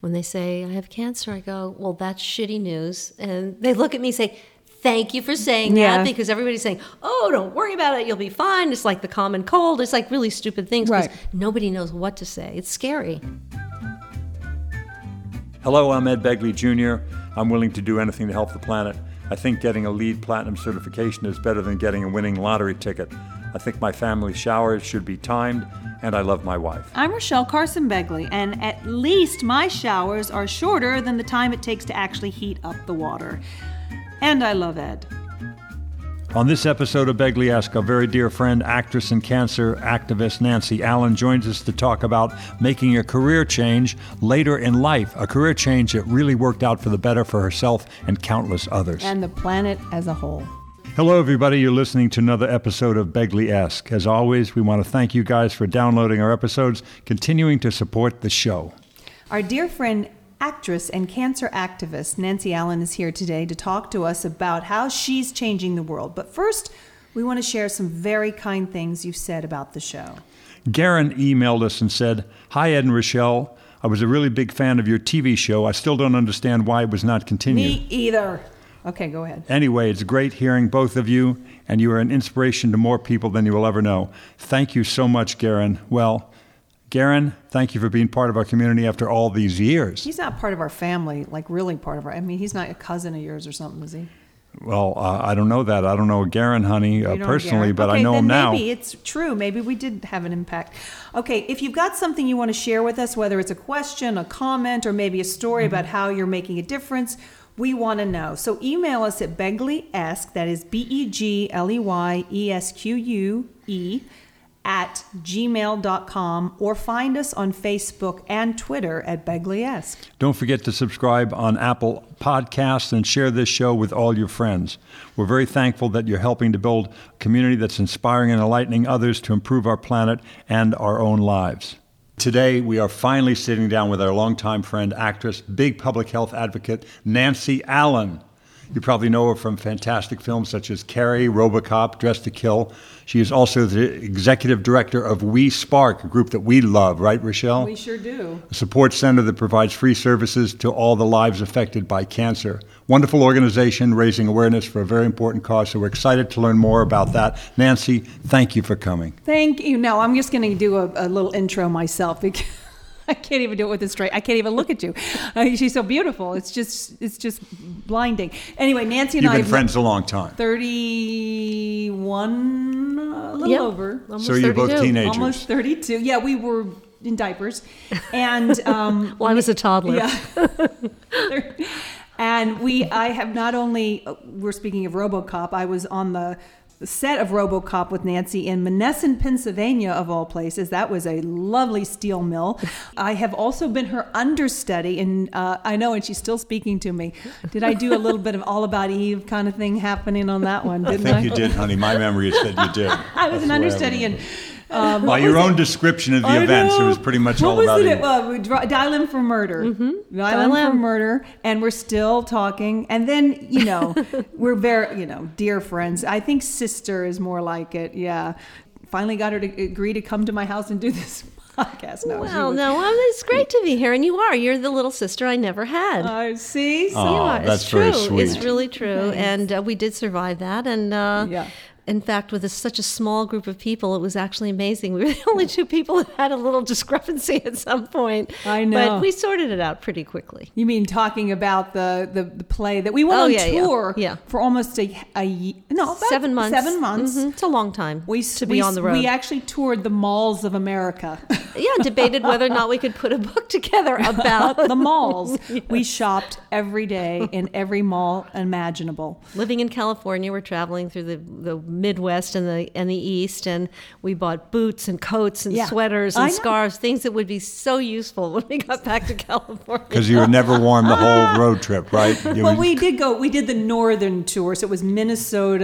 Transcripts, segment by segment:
When they say, I have cancer, I go, Well, that's shitty news. And they look at me and say, Thank you for saying Yeah. that because everybody's saying, Oh, don't worry about it. You'll be fine. It's like the common cold. It's like really stupid things because Right. nobody knows what to say. It's scary. Hello, I'm Ed Begley Jr. I'm willing to do anything to help the planet. I think getting a LEED Platinum certification is better than getting a winning lottery ticket. I think my family showers should be timed, and I love my wife. I'm Rochelle Carson Begley, and at least my showers are shorter than the time it takes to actually heat up the water. And I love Ed. On this episode of Begley-esque, a very dear friend, actress and cancer activist Nancy Allen joins us to talk about making a career change later in life, a career change that really worked out for the better for herself and countless others. And the planet as a whole. Hello, everybody. You're listening to another episode of Begley-esque. As always, we want to thank you guys for downloading our episodes, continuing to support the show. Our dear friend, actress and cancer activist Nancy Allen is here today to talk to us about how she's changing the world. But first, we want to share some very kind things you've said about the show. Garen emailed us and said, Hi, Ed and Rochelle. I was a really big fan of your TV show. I still don't understand why it was not continued. Me either. Okay, go ahead. Anyway, it's great hearing both of you, and you are an inspiration to more people than you will ever know. Thank you so much, Garen. Well, Garen, thank you for being part of our community after all these years. He's not part of our family, like really part of our. I mean, he's not a cousin of yours or something, is he? Well, uh, I don't know that. I don't know Garen, honey, uh, personally, Garen. but okay, I know him now. Maybe it's true. Maybe we did have an impact. Okay, if you've got something you want to share with us, whether it's a question, a comment, or maybe a story Mm-hmm. about how you're making a difference, we want to know. So email us at begley-esque, that is B E G L E Y E S Q U E, at gmail.com, or find us on Facebook and Twitter at begley-esque. Don't forget to subscribe on Apple Podcasts and share this show with all your friends. We're very thankful that you're helping to build a community that's inspiring and enlightening others to improve our planet and our own lives. Today, we are finally sitting down with our longtime friend, actress, big public health advocate, Nancy Allen. You probably know her from fantastic films such as Carrie, Robocop, Dressed to Kill. She is also the executive director of weSPARK, a group that we love, right, Rochelle? We sure do. a support center that provides free services to all the lives affected by cancer. Wonderful organization raising awareness for a very important cause, so we're excited to learn more about that. Nancy, thank you for coming. Thank you. No, I'm just going to do a, a little intro myself because I can't even do it with a straight. I can't even look at you. Uh, she's so beautiful. It's just, it's just blinding. Anyway, Nancy and You've I been have friends a long time. Thirty-one, a little Yep. over, Almost So you're both teenagers. almost thirty-two. Yeah, we were in diapers, and um, Well, I was a toddler. yeah. and we, I have not only, we're speaking of Robocop, I was on the set of Robocop with Nancy in Monessen, Pennsylvania, of all places. That was a lovely steel mill. I have also been her understudy, and uh, I know, and she's still speaking to me. Did I do a little bit of All About Eve kind of thing happening on that one? I Didn't I think you did, honey. My memory is that you did. I was That's an the I understudy, and remember. Um, By your own description of the I events, it was pretty much what all was about it? you. Uh, we dri- Dial M for Murder. Mm-hmm. Dial, Dial M for Murder, and we're still talking. And then you know, we're very you know dear friends. I think sister is more like it. Yeah. Finally got her to agree to come to my house and do this podcast. No, Well, was- no, well, it's great to be here, and you are. You're the little sister I never had. I see. So Aw, You are. that's it's very true. sweet. It's really true, and uh, we did survive that. And uh, Yeah. In fact, with a, such a small group of people, it was actually amazing. We were the only two people that had a little discrepancy at some point. I know. but we sorted it out pretty quickly. You mean talking about the, the, the play that we went Oh, on yeah, yeah. tour Yeah. for almost a, a no about seven months. seven months. Mhm. It's a long time. We to we, be on the road. We actually toured the malls of America. yeah, debated whether or not we could put a book together about the malls. We shopped every day in every mall imaginable. living in California, we're traveling through the, the Midwest and the and the East, and we bought boots and coats and Yeah. sweaters I and know. scarves, things that would be so useful when we got back to California. Because you were never warm the whole road trip, right? You Well, were- we did go. We did the northern tour, so it was Minnesota,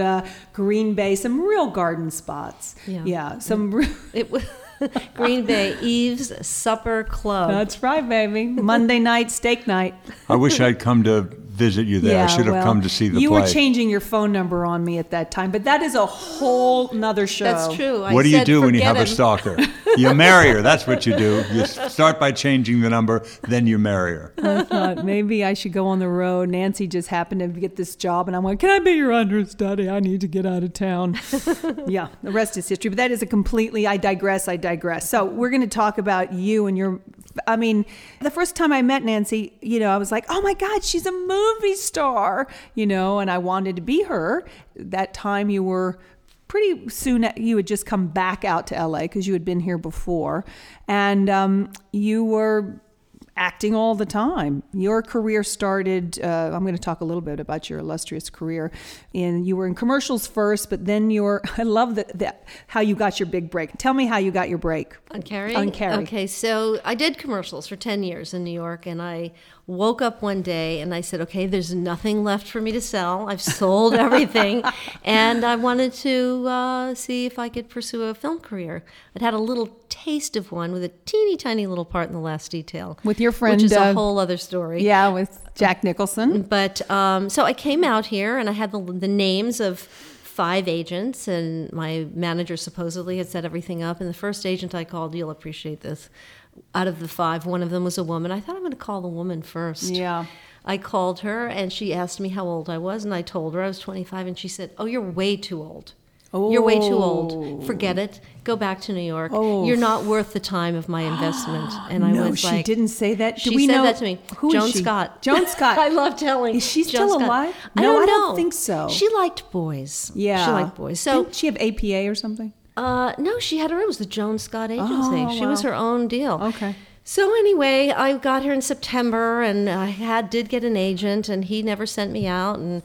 Green Bay, some real garden spots. Yeah. some. Mm. Re- It was Green Bay Eve's Supper Club. That's right, baby. Monday night steak night. I wish I'd come to visit you there. I should have well, come to see the you play. were changing your phone number on me at that time, but that is a whole nother show. That's true. I what do you do when you "Forget have a stalker? You marry her. That's what you do. You start by changing the number, then you marry her. I thought maybe I should go on the road. Nancy just happened to get this job, and I'm like, "Can I be your understudy? I need to get out of town." yeah, the rest is history. But that is a completely. I digress. I digress. So we're going to talk about you and your. I mean, the first time I met Nancy, you know, I was like, "Oh my God, she's a movie star," you know, and I wanted to be her. That time you were pretty soon you had just come back out to LA because you had been here before, and um, you were acting all the time. Your career started. Uh, I'm going to talk a little bit about your illustrious career. And you were in commercials first, but then you're. I love that that how you got your big break. Tell me how you got your break. On Carrie? On Carrie. Okay, so I did commercials for 10 years in New York, and I woke up one day and I said, okay, there's nothing left for me to sell. I've sold everything. and I wanted to uh, see if I could pursue a film career. I'd had a little taste of one with a teeny tiny little part in The Last Detail. With your friend, Which is uh, a whole other story. Yeah, with Jack Nicholson. But um, so I came out here and I had the, the names of five agents, and my manager supposedly had set everything up. And the first agent I called, you'll appreciate this, out of the five, one of them was a woman. I thought I'm going to call the woman first. Yeah. I called her and she asked me how old I was, and I told her I was 25, and she said, Oh, you're way too old. You're way too old. Oh. Forget it. Go back to New York. Oh. You're not worth the time of my investment. And I no, was she didn't say that. Do she we said know that to me. Who is Joan? Scott. Joan Scott. I love telling. Is she Joan still Scott. alive? I No, don't I don't think so. She liked boys. Yeah, she liked boys. So Didn't she have APA or something? Uh, no, she had her. It was the Joan Scott agency. Oh, she was her own deal. Okay. So anyway, I got here in September, and I had did get an agent, and he never sent me out. And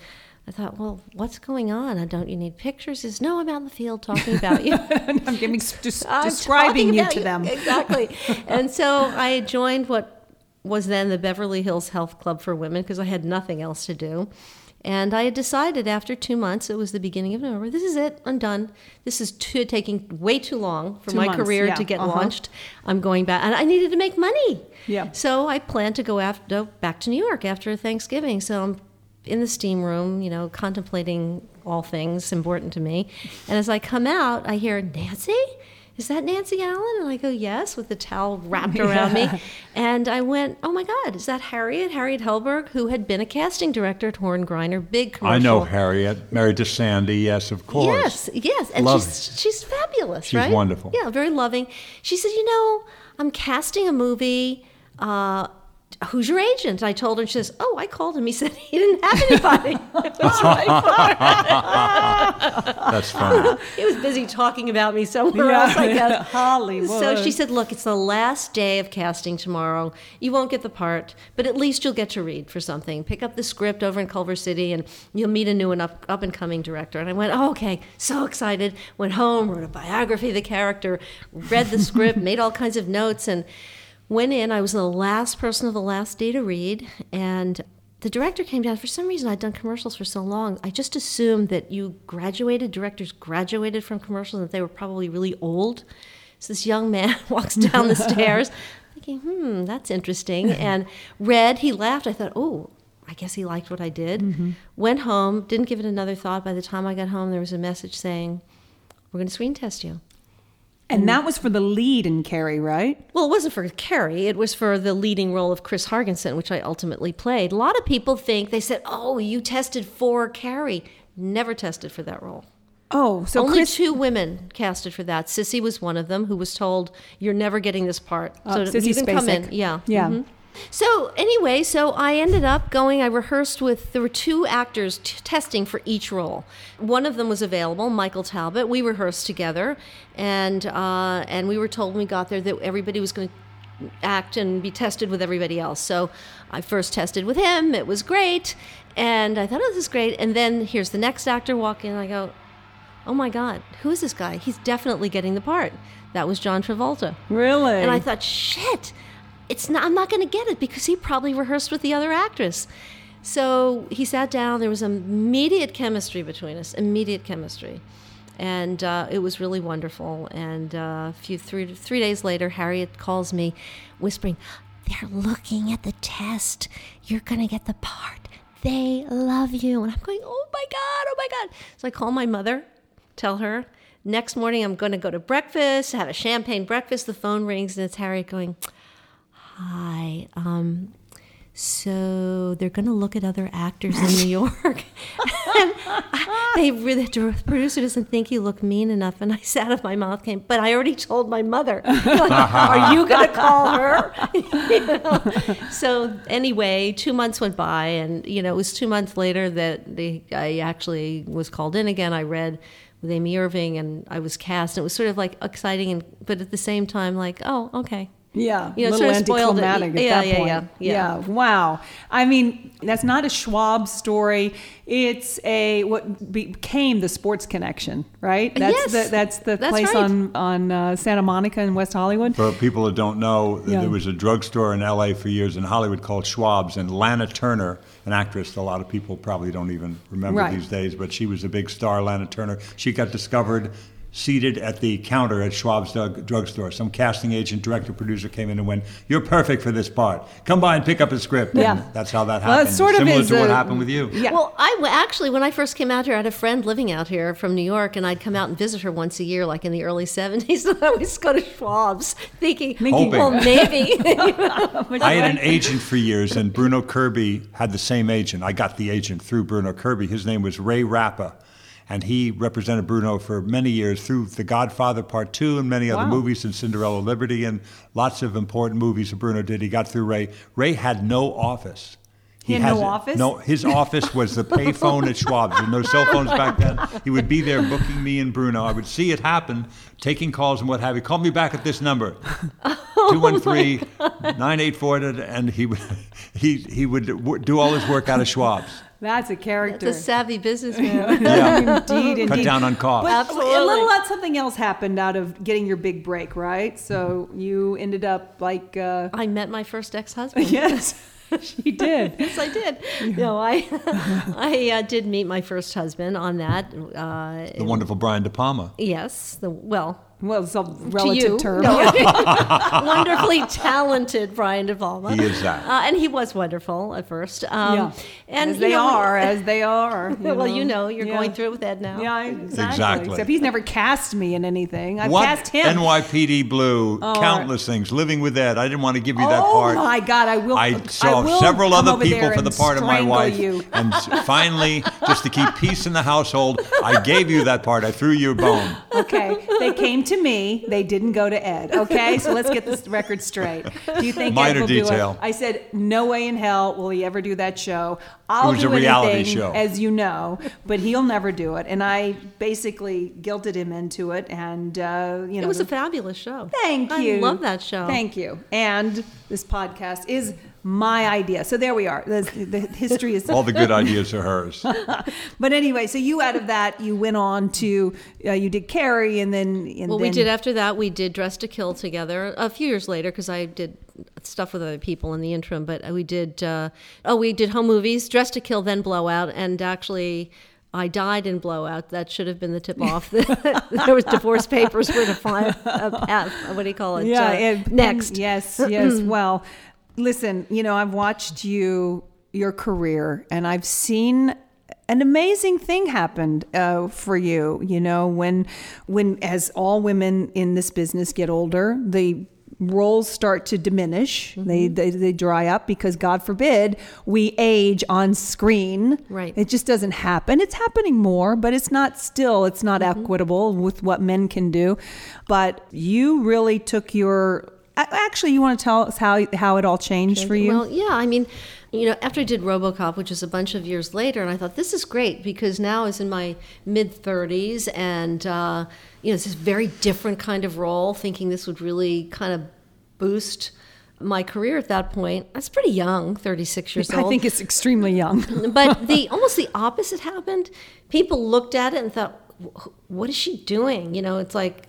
I thought, well, what's going on? Don't you need pictures? Says, no, I'm out in the field talking about you. I'm giving just I'm describing you to them. Exactly. and so I joined what was then the Beverly Hills Health Club for Women because I had nothing else to do. And I had decided after two months, it was the beginning of November, this is it, I'm done. This is too, taking way too long for Two my months, career yeah, to get uh-huh. launched. I'm going back. And I needed to make money. Yeah. So I planned to go after, back to New York after Thanksgiving. So I'm in the steam room, you know, contemplating all things important to me. And as I come out, I hear, Nancy? Is that Nancy Allen? And I go, yes, with the towel wrapped around me. And I went, oh my God, is that Harriet? Harriet Helberg, who had been a casting director at Horn Griner, big commercial. I know Harriet, married to Sandy. Yes, of course. Yes, yes, and Love she's she's fabulous. She's right? wonderful. Yeah, very loving. She said, "You know, I'm casting a movie. Uh, who's your agent?" I told her. and She says, "Oh, I called him. He said he didn't have anybody. It was. That's funny. he was busy talking about me somewhere else. I guess. Hollywood. So she said, "Look, it's the last day of casting tomorrow. You won't get the part, but at least you'll get to read for something. Pick up the script over in Culver City, and you'll meet a new and up, up and coming director." And I went, oh, "Okay, so excited." Went home, wrote a biography of the character, read the script, made all kinds of notes, and went in. I was the last person of the last day to read, and the director came down. For some reason, I'd done commercials for so long. I just assumed that you graduated, directors graduated from commercials, and that they were probably really old. So this young man walks down the stairs, thinking, hmm, that's interesting. And read, he laughed. I thought, oh, I guess he liked what I did. Went home, didn't give it another thought. By the time I got home, there was a message saying, we're going to screen test you. And that was for the lead in Carrie, right? Well, it wasn't for Carrie. It was for the leading role of Chris Hargensen, which I ultimately played. A lot of people think they said, "Oh, you tested for Carrie." Never tested for that role. Oh, so Only Chris. two women casted for that. Sissy was one of them, who was told, "You're never getting this part." Uh, so Sissy you can come in. Yeah, Yeah. Mhm. So anyway, so I ended up going. I rehearsed with there were two actors t- testing for each role. One of them was available, Michael Talbott. We rehearsed together, and uh, and we were told when we got there that everybody was going to act and be tested with everybody else. So I first tested with him. It was great, and I thought, oh, this is great. And then here's the next actor walk in. I go, oh my God, who is this guy? He's definitely getting the part. That was John Travolta. Really? And I thought, shit, it's not, I'm not going to get it because he probably rehearsed with the other actress. So he sat down. There was immediate chemistry between us, immediate chemistry. And uh, it was really wonderful. And uh, a few three, three days later, Harriet calls me, whispering, They're looking at the test. You're going to get the part they love you. And I'm going, oh my God, oh my God. So I call my mother, tell her. Next morning, I'm going to go to breakfast, have a champagne breakfast. The phone rings, and it's Harriet going, Hi, um, so they're going to look at other actors in New York. and they really, the producer doesn't think you look mean enough. And I sat of my mouth came, but I already told my mother. Like, Are you going to call her? You know? So anyway, two months went by, and you know it was two months later that I actually was called in again. I read with Amy Irving, and I was cast. And it was sort of like exciting, and but at the same time, like, oh, okay. Yeah, You know, a sort little of anticlimactic at Yeah, that yeah, point. yeah, yeah. Wow. I mean, that's not a Schwab story. It's a what became the Sports Connection, right? That's Yes. the that's the That's place right. on on uh, Santa Monica in West Hollywood. For people that don't know, Yeah. there was a drugstore in LA for years in Hollywood called Schwab's, and Lana Turner, an actress a lot of people probably don't even remember Right. these days, but she was a big star, Lana Turner. She got discovered seated at the counter at Schwab's drug- drugstore. Some casting agent, director, producer came in and went, "You're perfect for this part. Come by and pick up a script." Yeah. And that's how that Well, happened. it sort of is to what a- happened with you. Yeah. Well, I actually, when I first came out here, I had a friend living out here from New York, and I'd come out and visit her once a year, like in the early 70s. And I always go to Schwab's thinking, Hoping. well, maybe. I had an agent for years, and Bruno Kirby had the same agent. I got the agent through Bruno Kirby. His name was Ray Rappa, and he represented Bruno for many years through The Godfather Part Two and many other movies, and Cinderella Liberty, and lots of important movies that Bruno did. He got through Ray. Ray had no office. He had no office? No, his office was the payphone at Schwab's. There were no cell phones back then. He would be there booking me and Bruno. I would see it happen, taking calls and what have you. Call me back at this number. 213 984 and he would he he would do all his work out of Schwab's. That's a character. the savvy businessman. Yeah. indeed, indeed. Cut down on costs. But Absolutely. a little something else happened out of getting your big break, right? So you ended up like, uh, I met my first ex-husband. yes, she did. Yes, I did. No, I, I uh, did meet my first husband on that. Uh, The wonderful Brian De Palma. yes, the well, Well, it's a relative you, term. No. wonderfully talented Brian De Palma. He is that. uh, and he was wonderful at first. Um, yeah. and as they know, are, as they are. well, you know, you're Yeah. going through it with Ed now. Yeah, exactly. Exactly. Except he's never cast me in anything. I've what cast him. NYPD Blue, Oh, countless things. Living with Ed. I didn't want to give you that oh part. Oh, my God! I will. I saw will several other people for the part of my wife, You. and finally, just to keep peace in the household, I gave you that part. I threw you a bone. Okay, they came to me. They didn't go to Ed. Okay, so let's get this record straight. Do you think Ed will detail. do it? I said, no way in hell will he ever do that show. I'll It was do a reality anything, show. as you know, but he'll never do it. And I basically guilted him into it. And uh, you know, It was the- a fabulous show. Thank you. I you. love that show. Thank you. And this podcast is my idea. So there we are. The, the history is. All the good ideas are hers. But anyway, so you out of that, you went on to uh, you did Carrie, and then and Well, we did after that. We did Dressed to Kill together a few years later because I did stuff with other people in the interim. But we did. Uh, oh, we did home movies, Dressed to Kill, then Blowout, and actually. I died in Blowout. That should have been the tip off. there was divorce papers were to find a path. What do you call it? Yeah. Uh, and- next. Yes. Yes. well, listen. You know, I've watched you your career, and I've seen an amazing thing happened uh, for you. You know, when when as all women in this business get older, the roles start to diminish they, they they dry up because god forbid we age on screen Right. it just doesn't happen it's happening more but it's not still it's not equitable with what men can do but you really took your actually you want to tell us how how it all changed for you Well, yeah, I mean, you know, after I did RoboCop, which is a bunch of years later, and I thought this is great because now I was in my mid 30s, and uh, you know, it's this very different kind of role. Thinking this would really kind of boost my career at that point. I was pretty young, 36 years old. i think it's extremely young but the almost the opposite happened. People looked at it and thought, "What is she doing?" You know, it's like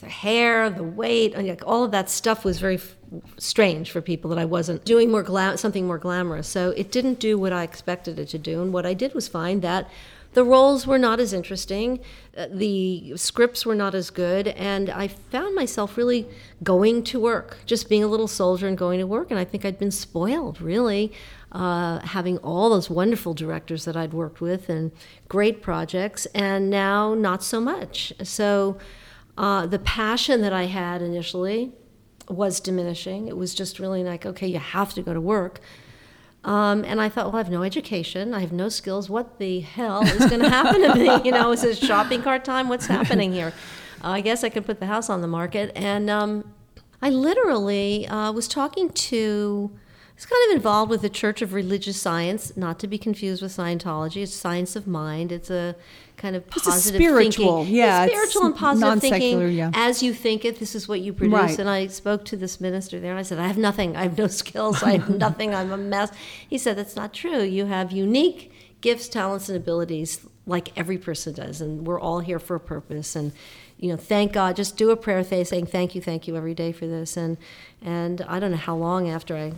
the hair, the weight, like all of that stuff was very f- strange for people that I wasn't doing more glam- something more glamorous. So it didn't do what I expected it to do. And what I did was find that the roles were not as interesting, uh, the scripts were not as good, and I found myself really going to work, just being a little soldier and going to work. And I think I'd been spoiled, really, uh, having all those wonderful directors that I'd worked with and great projects, and now not so much. So uh, the passion that I had initially was diminishing. It was just really like, okay, you have to go to work. Um, and I thought, well, I have no education. I have no skills. What the hell is going to happen to me? You know, is it shopping cart time? What's happening here? Uh, I guess I could put the house on the market. And um, I literally uh, was talking to, I was kind of involved with the Church of Religious Science, not to be confused with Scientology. It's science of mind. It's a kind of It's a positive spiritual, thinking. yeah, It's it's spiritual and positive thinking. yeah. As you think it, this is what you produce. Right. And I spoke to this minister there, and I said, I have nothing. I have no skills. I have nothing. I'm a mess. He said, That's not true. You have unique gifts, talents, and abilities like every person does, and we're all here for a purpose. And you know, thank God. Just do a prayer thing saying thank you, thank you every day for this. And and I don't know how long after I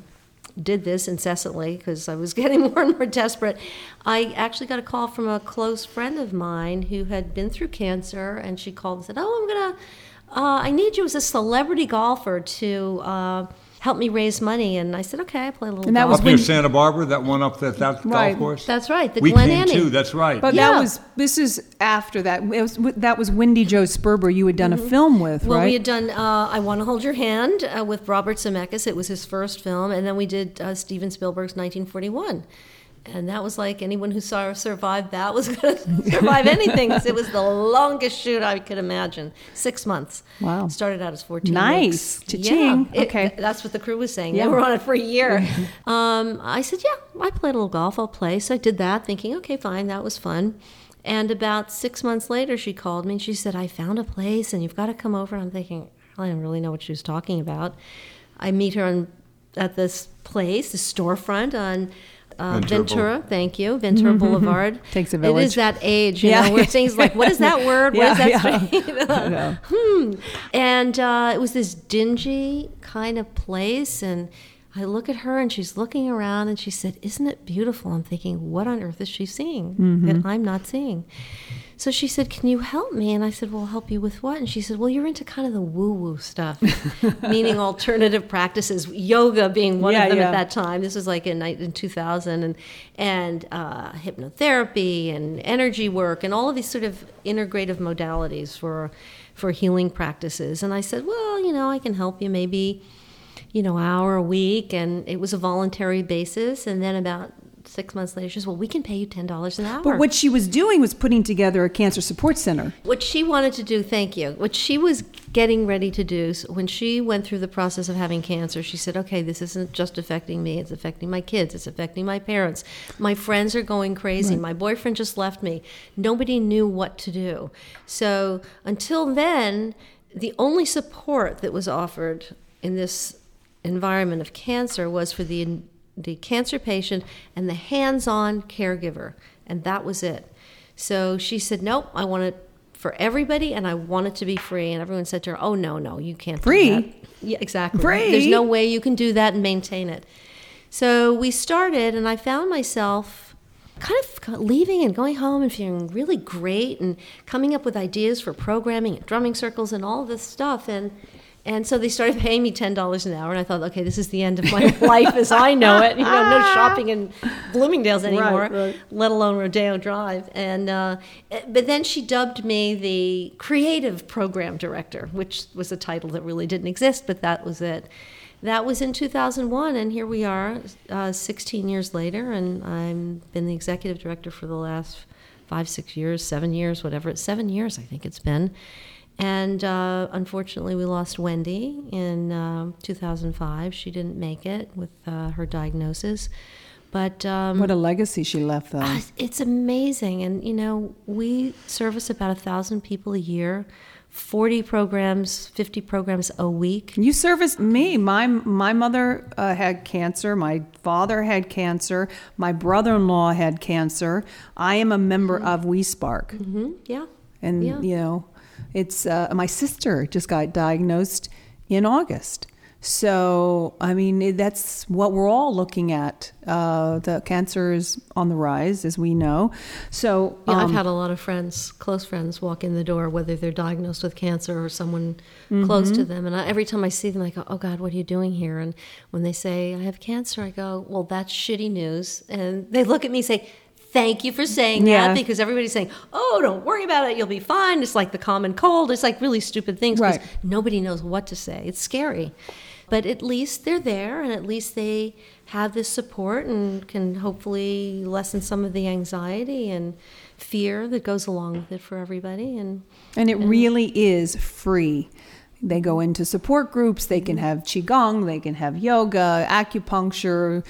did this incessantly because I was getting more and more desperate. I actually got a call from a close friend of mine who had been through cancer, and she called and said, "Oh, I'm gonna, uh, I need you as a celebrity golfer to uh, help me raise money." And I said, "Okay, I play a little." And that golf." was Up near when- Santa Barbara, that one up at that Right. golf course? That's right, the we Glen came Annie. too, that's right. But Yeah. that was this is after that. It was, that was Wendie Jo Sperber. You had done a film with, Mm-hmm. Well, right? we had done uh, "I Want to Hold Your Hand" uh, with Robert Zemeckis. It was his first film, and then we did uh, Steven Spielberg's 1941, and that was like anyone who saw survived that was going to survive anything. it was the longest shoot I could imagine, six months. Wow. Started out as 14 Nice. weeks. Cha-ching. Yeah, it- Okay. that's what the crew was saying. Yeah. They were on it for a year. um, I said, "Yeah, I played a little golf. I'll play." So I did that, thinking, "Okay, fine, that was fun." And about six months later, she called me and she said, "I found a place, and you've got to come over." And I'm thinking, I didn't really know what she was talking about. I meet her on, at this place, the storefront on. Uh, Ventura Ventura, thank you, Ventura Boulevard. Takes a It village. is that age, you Yeah. know, where things like, what is that word? Yeah, what is yeah. that street? Hmm. And uh, it was this dingy kind of place. And I look at her and she's looking around and she said, Isn't it beautiful? I'm thinking, What on earth is she seeing that I'm not seeing? So she said, Can you help me? And I said, Well, I'll help you with what? And she said, Well, you're into kind of the woo woo stuff, meaning alternative practices, yoga being one Yeah, of them yeah. at that time. This was like in, in 2000, and, and uh, hypnotherapy and energy work and all of these sort of integrative modalities for, for healing practices. And I said, Well, you know, I can help you maybe you know, hour a week, and it was a voluntary basis. And then about six months later, she says, "Well, we can pay you ten dollars an hour." but what she was doing was putting together a cancer support center. What she wanted to do, thank you. What she was getting ready to do so when she went through the process of having cancer, she said, "Okay, this isn't just affecting me; it's affecting my kids. It's affecting my parents. My friends are going crazy. My boyfriend just left me. Nobody knew what to do. So until then, the only support that was offered in this environment of cancer was for the the cancer patient and the hands-on caregiver, and that was it. So she said, "Nope, I want it for everybody, and I want it to be free." And everyone said to her, "Oh no, no, you can't do Free? Yeah, exactly. Free? There's no way you can do that and maintain it. So we started, and I found myself kind of leaving and going home and feeling really great and coming up with ideas for programming and drumming circles and all this stuff and and so they started paying me ten dollars an hour and I thought okay this is the end of my life as I know it. You know no shopping in Bloomingdale's anymore right. let alone Rodeo Drive. And uh, but then she dubbed me the creative program director which was a title that really didn't exist but that was it. That was in 2001 and here we are uh, 16 years later and i've been the executive director for the last five six years seven years whatever it's seven years i think it's been and uh, unfortunately we lost Wendie in uh, 2005 she didn't make it with uh, her diagnosis but um, What a legacy she left, though. uh, It's amazing. And, you know, we service about a thousand people a year, 40 programs, 50 programs a week. You serviced me. My my mother uh, had cancer. My father had cancer. My brother-in-law had cancer. I am a member of weSPARK, hmm Yeah. and Mm-hmm. Yeah. you know, it's uh, my sister just got diagnosed in August. So, I mean, that's what we're all looking at. Uh, the cancer is on the rise, as we know. So, Yeah, I've um, had a lot of friends, close friends, walk in the door, whether they're diagnosed with cancer or someone Mm-hmm. close to them. And I, every time I see them, I go, "Oh God, what are you doing here?" And when they say I have cancer, I go, "Well, that's shitty news." And they look at me and say. Thank you for saying Yeah. that because everybody's saying, "Oh, don't worry about it. You'll be fine." It's like the common cold. It's like really stupid things because Right. nobody knows what to say. It's scary. But at least they're there and at least they have this support and can hopefully lessen some of the anxiety and fear that goes along with it for everybody. And and it really is free. They go into support groups, they can mm-hmm. have Qigong, they can have yoga, acupuncture,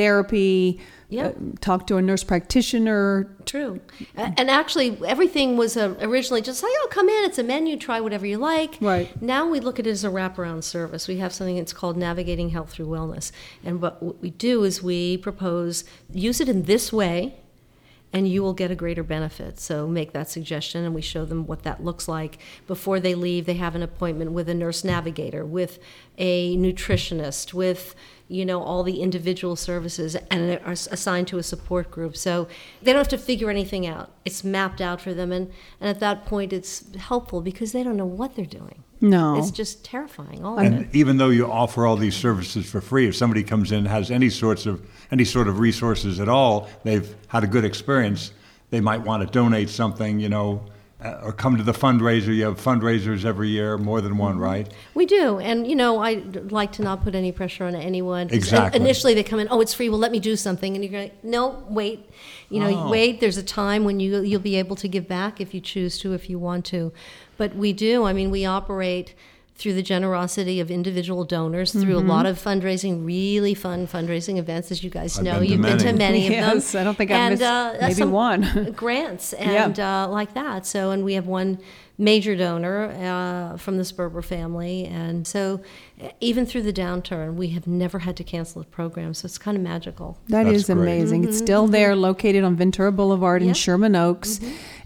therapy, Yeah. uh, talk to a nurse practitioner. True. And actually, everything was uh, originally just like, oh, come in, it's a menu, try whatever you like. Right. Now we look at it as a wraparound service. We have something that's called Navigating Health Through Wellness. And what what we do is we propose use it in this way, and you will get a greater benefit. So make that suggestion, and we show them what that looks like. Before they leave, they have an appointment with a nurse navigator, with a nutritionist, with you know all the individual services, and are assigned to a support group. So they don't have to figure anything out. It's mapped out for them, and, and at that point, it's helpful because they don't know what they're doing. No. It's just terrifying. All of it. And even though you offer all these services for free, if somebody comes in and has any sorts of any sort of resources at all, they've had a good experience. They might want to donate something, you know, uh, or come to the fundraiser. You have fundraisers every year, more than one, right? We do, and you know, I like to not put any pressure on anyone. Exactly. Initially, they come in, oh, it's free. Well, let me do something, and you're like, no, wait. You know, Oh. wait. There's a time when you you'll be able to give back if you choose to, if you want to. But we do. I mean, we operate through the generosity of individual donors through Mm-hmm. a lot of fundraising, really fun fundraising events, as you guys I've know. been You've been to many. many of them. Yes, I don't think I've missed maybe some one. grants Yeah. and uh, like that. So, and we have one major donor uh, from the Sperber family, and so uh, even through the downturn, we have never had to cancel a program. So it's kind of magical. That That's is great. amazing. It's still there, located on Ventura Boulevard in Sherman Oaks,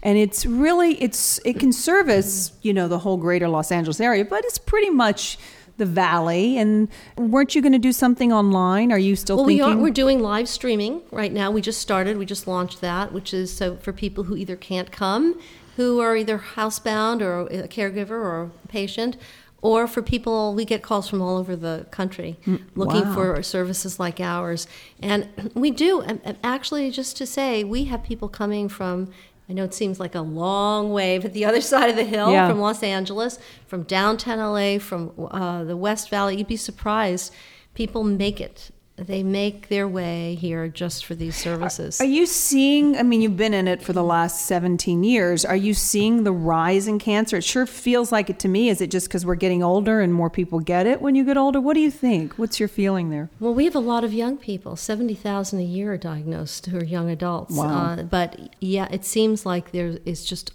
and it's really it's it can service you know the whole greater Los Angeles area, but it's pretty much the valley. And weren't you going to do something online? Are you still Well, we are. We're doing live streaming right now. We just started. We just launched that, which is so for people who either can't come, who are either housebound or a caregiver or a patient, or for people we get calls from all over the country mm, looking wow. for services like ours, and we do. Actually, just to say, we have people coming from. I know it seems like a long way, but the other side of the hill Yeah. from Los Angeles, from downtown LA, from uh, the West Valley. You'd be surprised. People make it. They make their way here just for these services. Are you seeing? I mean, you've been in it for the last 17 years. Are you seeing the rise in cancer? It sure feels like it to me. Is it just because we're getting older and more people get it when you get older? What do you think? What's your feeling there? Well, we have a lot of young people. Seventy thousand a year are diagnosed who are young adults. Wow. Uh, but yeah, it seems like there is just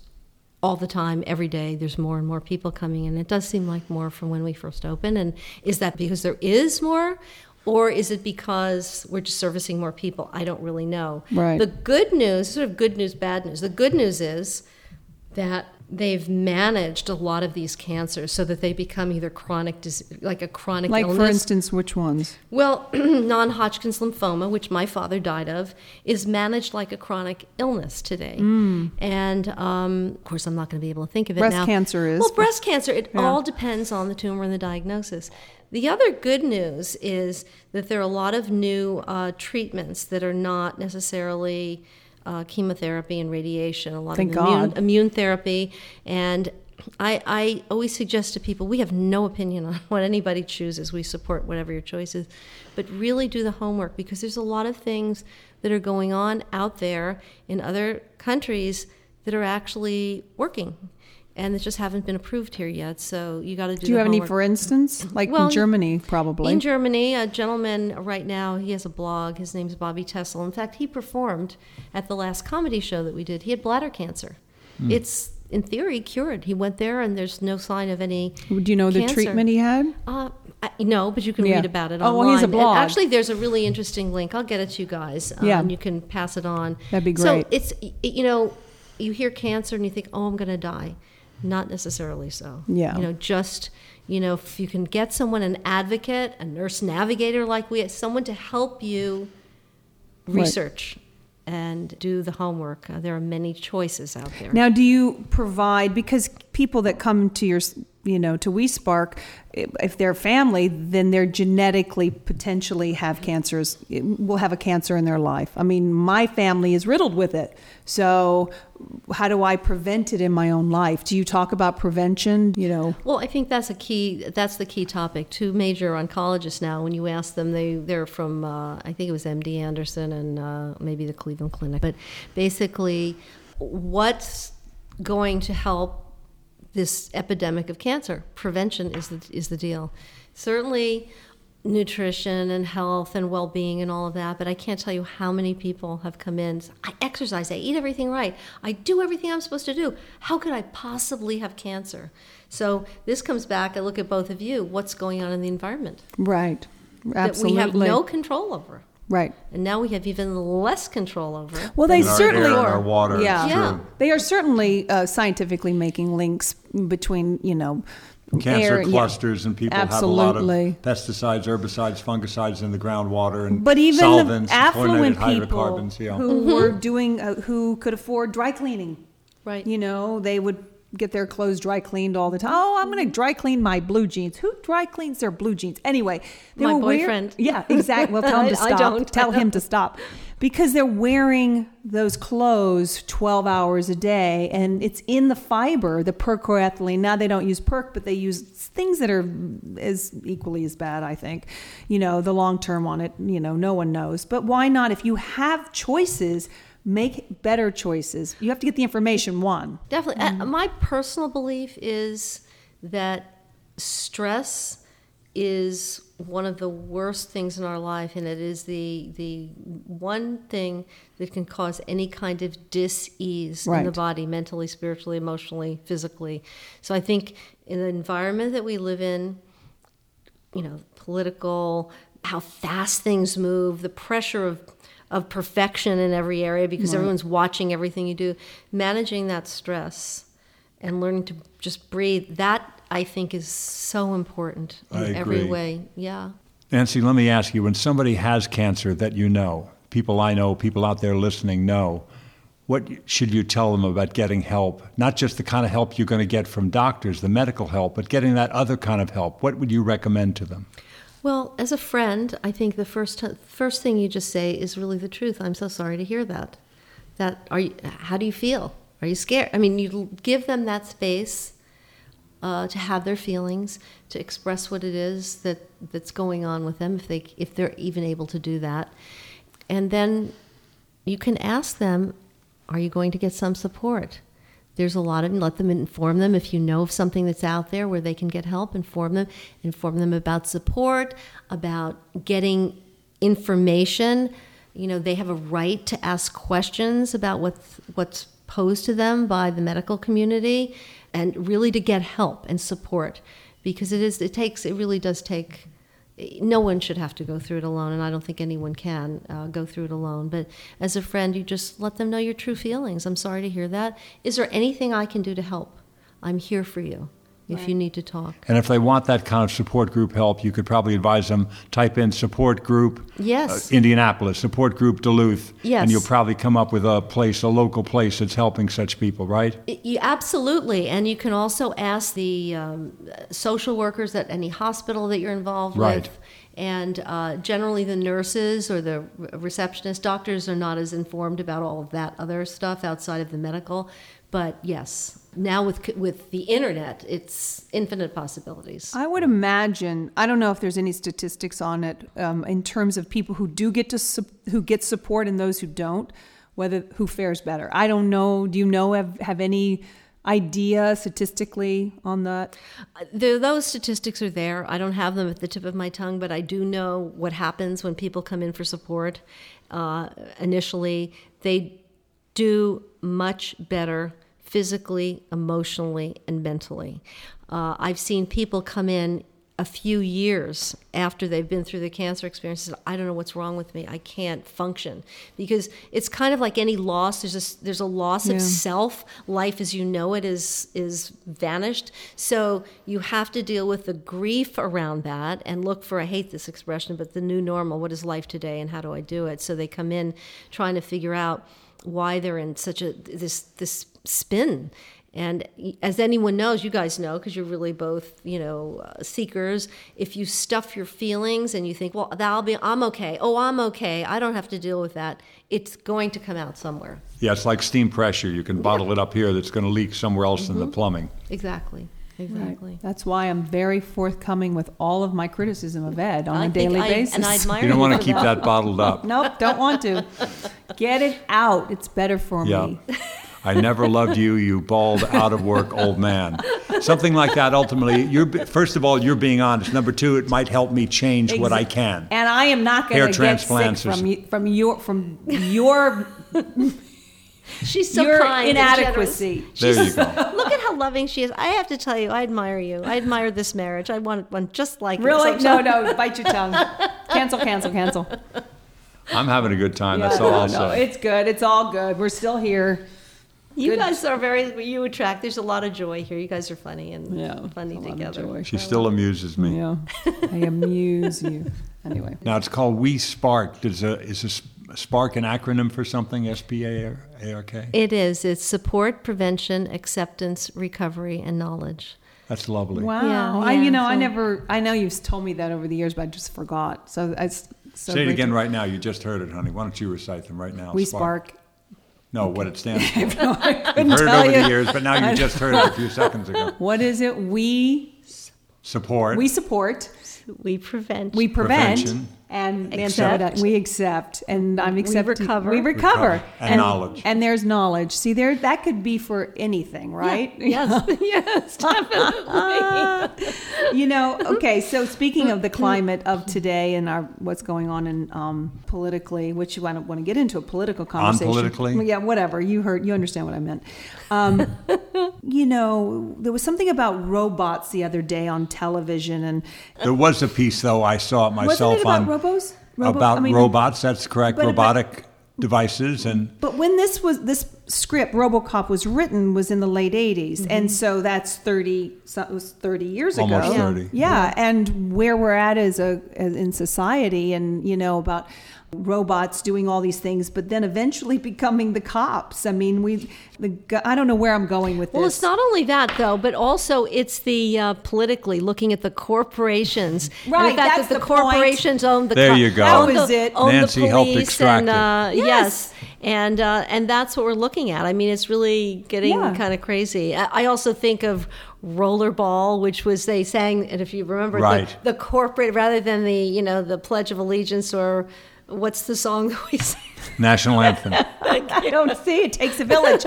all the time, every day. There's more and more people coming in. It does seem like more from when we first opened. And is that because there is more? Or is it because we're just servicing more people? I don't really know. Right. The good news, sort of good news, bad news. The good news is that they've managed a lot of these cancers so that they become either chronic, like a chronic Like, illness. for instance, which ones? Well, non Hodgkin's lymphoma, which my father died of, is managed like a chronic illness today. And um, of course, I'm not going to be able to think of it Mm. Breast now. cancer is, Well, breast cancer, it Yeah. all depends on the tumor and the diagnosis. The other good news is that there are a lot of new uh, treatments that are not necessarily uh, chemotherapy and radiation, a lot Thank of immune, immune therapy. And I, I always suggest to people we have no opinion on what anybody chooses. We support whatever your choice is. But really do the homework because there's a lot of things that are going on out there in other countries that are actually working and it just haven't been approved here yet. So you got to do Do you have any, for instance? Like Well, in Germany, probably. In Germany, a gentleman right now, he has a blog. His name's Bobby Tessel. In fact, he performed at the last comedy show that we did. He had bladder cancer. Hmm. It's, in theory, cured. He went there and there's no sign of any. Do you know the treatment he had? Uh, I, no, but you can Yeah. read about it Oh, online. well, he has a And blog. actually, there's a really interesting link. I'll get it to you guys. uh, Yeah. And you can pass it on. That'd be great. So it's, you know, you hear cancer and you think, oh, I'm going to die. Not necessarily so. Yeah. You know, just You know, if you can get someone, an advocate, a nurse navigator like we, someone to help you research and do the homework. Uh, there are many choices out there. Now, do you provide because people that come to your, you know, to WeSpark, if they're family, then they're genetically potentially have cancers, will have a cancer in their life. I mean, my family is riddled with it. So, how do I prevent it in my own life? Do you talk about prevention? You know, well, I think that's a key. That's the key topic. Two major oncologists now. When you ask them, they they're from uh, I think it was MD Anderson and uh, maybe the Cleveland Clinic. But basically, what's going to help this epidemic of cancer. Prevention is the, is the deal. Certainly, nutrition and health and well being and all of that, but I can't tell you how many people have come in. I exercise, I eat everything right, I do everything I'm supposed to do. How could I possibly have cancer? So, this comes back, I look at both of you what's going on in the environment? Right. Absolutely. That we have no control over. Right. And now we have even less control over it. Well, they certainly our, our water. Yeah. yeah. They are certainly uh, scientifically making links between, you know, cancer air, clusters yeah. and people Absolutely. have a lot of pesticides, herbicides, fungicides in the groundwater and but even solvents, the affluent people yeah. who mm-hmm. were doing uh, who could afford dry cleaning. Right. You know, they would get their clothes dry cleaned all the time. Oh, I'm going to dry clean my blue jeans. Who dry cleans their blue jeans? Anyway, they my were boyfriend. Wearing, yeah, exactly. Well, tell him to stop. I don't. Tell him to stop. Because they're wearing those clothes 12 hours a day and it's in the fiber, the perchloroethylene. Now they don't use perc, but they use things that are as equally as bad, I think. You know, the long term on it, you know, no one knows. But why not if you have choices make better choices. You have to get the information one. Definitely. Mm-hmm. Uh, my personal belief is that stress is one of the worst things in our life and it is the the one thing that can cause any kind of dis-ease right. in the body mentally spiritually emotionally physically so i think in the environment that we live in you know political how fast things move the pressure of of perfection in every area because right. everyone's watching everything you do. Managing that stress and learning to just breathe, that I think is so important in every way. Yeah. Nancy, let me ask you when somebody has cancer that you know, people I know, people out there listening know, what should you tell them about getting help? Not just the kind of help you're going to get from doctors, the medical help, but getting that other kind of help. What would you recommend to them? Well, as a friend, I think the first first thing you just say is really the truth. I'm so sorry to hear that. That are you, how do you feel? Are you scared? I mean, you give them that space uh, to have their feelings, to express what it is that that's going on with them, if they if they're even able to do that, and then you can ask them, "Are you going to get some support?" There's a lot of let them inform them if you know of something that's out there where they can get help inform them inform them about support about getting information. You know they have a right to ask questions about what's what's posed to them by the medical community and really to get help and support because it is it takes it really does take no one should have to go through it alone, and I don't think anyone can uh, go through it alone. But as a friend, you just let them know your true feelings. I'm sorry to hear that. Is there anything I can do to help? I'm here for you if right. you need to talk. And if they want that kind of support group help, you could probably advise them type in support group yes. Uh, Indianapolis, support group Duluth, yes. and you'll probably come up with a place, a local place that's helping such people, right? You, absolutely. And you can also ask the um, social workers at any hospital that you're involved right. with. And uh, generally, the nurses or the receptionists, doctors are not as informed about all of that other stuff outside of the medical. But yes, now with with the internet, it's infinite possibilities. I would imagine. I don't know if there's any statistics on it um, in terms of people who do get to su- who get support and those who don't. Whether who fares better. I don't know. Do you know have have any idea statistically on that? Those statistics are there. I don't have them at the tip of my tongue, but I do know what happens when people come in for support. Uh, initially, they do much better physically, emotionally, and mentally. Uh, I've seen people come in a few years after they've been through the cancer experience I don't know what's wrong with me. I can't function because it's kind of like any loss. There's a, there's a loss of self. Life as you know it is is vanished. So you have to deal with the grief around that and look for I hate this expression, but the new normal. What is life today and how do I do it? So they come in trying to figure out why they're in such a this this spin and as anyone knows, you guys know because you're really both, you know, uh, seekers. If you stuff your feelings and you think, "Well, that'll be, I'm okay. Oh, I'm okay. I don't have to deal with that." It's going to come out somewhere. Yeah, it's like steam pressure. You can bottle it up here that's going to leak somewhere else in the Mm-hmm. plumbing. Exactly. Exactly. That's why I'm very forthcoming with all of my criticism of Ed on I a think daily I- basis. and I admire You don't want to keep that bottled up. nope, don't want to. Get it out. It's better for Yeah. me. I never loved you, you bald, out of work old man. Something like that. Ultimately, you're first of all, you're being honest. Number two, it might help me change what I can. And I am not Hair going to get sick transplants or from you, from your from your She's so your kind. and generous. inadequacy. There you go. Look at how loving she is. I have to tell you, I admire you. I admire this marriage. I want one just like it Really? No, no. Bite your tongue. Cancel, cancel, cancel. I'm having a good time. Yeah, That's all no, I'll no, say. it's good. It's all good. We're still here. You Good. guys are very. You attract. There's a lot of joy here. You guys are funny and Yeah, funny a lot of together. joy. She still amuses me. Yeah, I amuse you. Anyway, Now it's called weSPARK. Is a is a s- Spark an acronym for something? S P A R K. It is. It's support, prevention, acceptance, recovery, and knowledge. That's lovely. wow. Yeah, I, yeah, you know, I never. I know you've told me that over the years, but I just forgot. So I. s- So Say it again to- right now. You just heard it, honey. Why don't you recite them right now? weSPARK. No, what it stands for. You've Couldn't heard it over you. the years, but now you just heard it a few seconds ago. What is it? We Support. we support. We prevent. We prevent. Prevention. And Accept. Abadai, we accept, and I'm accepting. recover. We recover. Recover. And knowledge. And there's knowledge. See, there that could be for anything, right? yes. yes. Definitely. you know okay so speaking of the climate of today and our what's going on in um, politically which I don't want to get into a political conversation politically? yeah whatever you heard you understand what i meant um, you know there was something about robots the other day on television and There was a piece, though, I saw it myself wasn't it about on robos Robo- about I mean, robots. That's correct. but- but- robotic devices and But when this was this script, RoboCop was written, was in the late '80s, and mm-hmm. so that's thirty. So it was thirty years Almost ago. 30. Yeah. and where we're at as a as in society, and you know about robots doing all these things, but then eventually becoming the cops. I mean, we the I don't know where I'm going with Well, this. Well, it's not only that though, but also it's the uh, politically looking at the corporations. and Right, the fact that's that the, the point. corporations own the. There co- you go. That was the, it. Own Nancy the helped police extract and it. uh, Yes. yes, and uh, and that's what we're looking at. I mean, it's really getting Yeah. kind of crazy. I I also think of Rollerball, which was they sang, and if you remember, Right. the, the corporate rather than the you know the Pledge of Allegiance or what's the song that we sing? National anthem. you don't see it takes a village.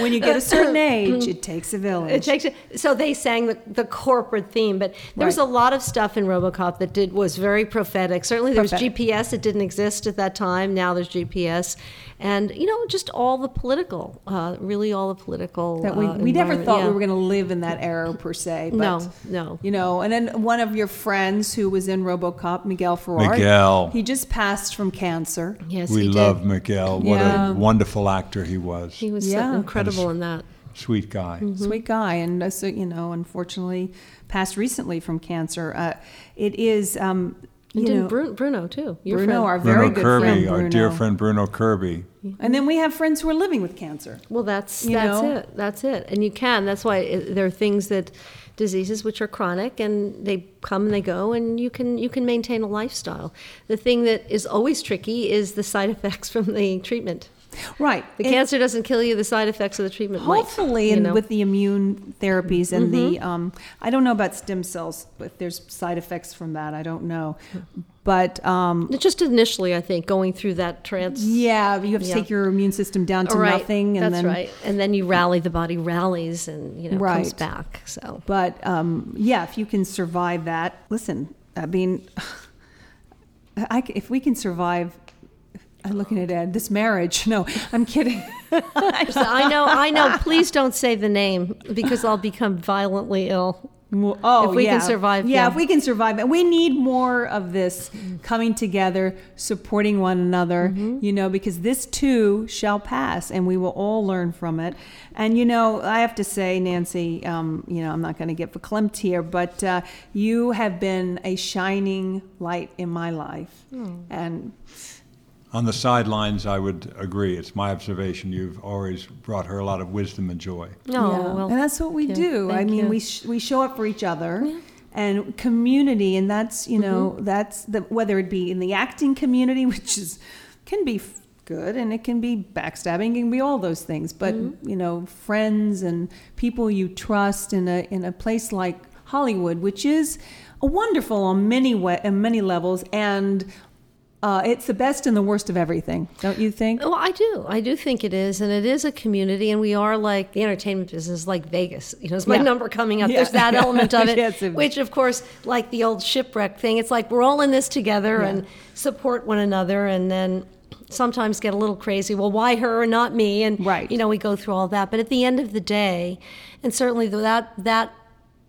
when you get a certain age, it takes a village. It takes it. So they sang the, the corporate theme, but there was Right. a lot of stuff in RoboCop that did was very prophetic. Certainly, there was Prophetic. GPS. It didn't exist at that time. Now there's GPS, and you know, just all the political, uh, really all the political. that we, uh, we never thought Yeah. we were going to live in that era per se. But, No, no. You know, and then one of your friends who was in RoboCop, Miguel Ferrer. Miguel. He just passed from cancer. Yes, we he love did. Miguel. What Yeah. a wonderful actor he was. He was so incredible in that. Sweet guy. Mm-hmm. Sweet guy, and uh, so you know, unfortunately, passed recently from cancer. Uh, it is, um, And you didn't know, Bruno, Bruno too. Your Bruno, friend. our very Bruno good Kirby, friend, our dear friend Bruno Kirby. And then we have friends who are living with cancer. Well, that's that's know? it. That's it. And you can. That's why it, there are things that diseases which are chronic and they come and they go and you can you can maintain a lifestyle. The thing that is always tricky is the side effects from the treatment. Right. The And cancer doesn't kill you. The side effects of the treatment might, Hopefully, you and know. with the immune therapies and the, Mm-hmm. um, I don't know about stem cells, if there's side effects from that, I don't know. But um, just initially, I think going through that trance. yeah, you have to Yeah. take your immune system down to right. nothing, and That's then right. And then you rally. The body rallies and you know comes back. So But um, yeah, if you can survive that, listen. I mean, I if we can survive. I'm looking at Ed. This marriage. No, I'm kidding. I know. I know. Please don't say the name because I'll become violently ill. Oh, If we can yeah. survive, Yeah, yeah. if we can survive. And we need more of this coming together, supporting one another, Mm-hmm. you know, because this too shall pass and we will all learn from it. And, you know, I have to say, Nancy, um, you know, I'm not going to get verklempt here, but uh, you have been a shining light in my life. Hmm. And On the sidelines, I would agree. It's my observation. You've always brought her a lot of wisdom and joy. No, Yeah. well, and that's what we thank do. I mean, you. we sh- we show up for each other. And community, and that's you know Mm-hmm. that's the whether it be in the acting community, which is can be f- good, and it can be backstabbing, it can be all those things. But Mm-hmm. you know, friends and people you trust in a in a place like Hollywood, which is wonderful on many we- on many levels, and uh, it's the best and the worst of everything, don't you think? Well, I do. I do think it is, and it is a community, and we are like the entertainment business, like Vegas. You know, is my Yeah. number coming up? Yeah. There's that element of it, Yes, it- which, of course, like the old shipwreck thing, it's like we're all in this together Yeah. and support one another, and then sometimes get a little crazy. Well, why her and not me? And Right. you know, we go through all that. But at the end of the day, and certainly that that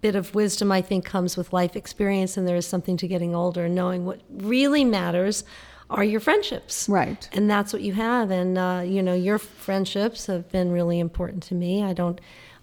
bit of wisdom I think comes with life experience, and there is something to getting older and knowing what really matters are your friendships. Right. and that's what you have. And uh, you know your friendships have been really important to me. I don't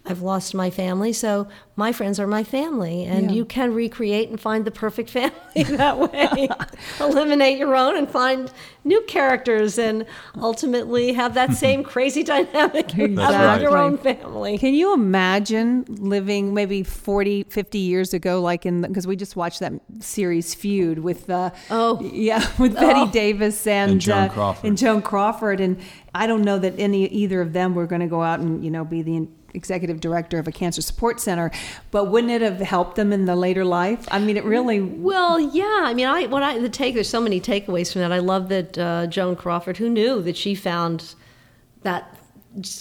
i've lost my family so my friends are my family and Yeah. you can recreate and find the perfect family that way eliminate your own and find new characters and ultimately have that same crazy dynamic you have Exactly. with your own family Can you imagine living maybe 40, 50 years ago, like in because we just watched that series Feud with uh, Oh. yeah with Bette Oh. Davis and, And Joan uh, Crawford. and Joan Crawford and I don't know that any either of them were going to go out and you know be the executive director of a cancer support center, but wouldn't it have helped them in the later life? I mean, it really Well, yeah. I mean, I what I the take. There's so many takeaways from that. I love that uh, Joan Crawford, who knew that she found that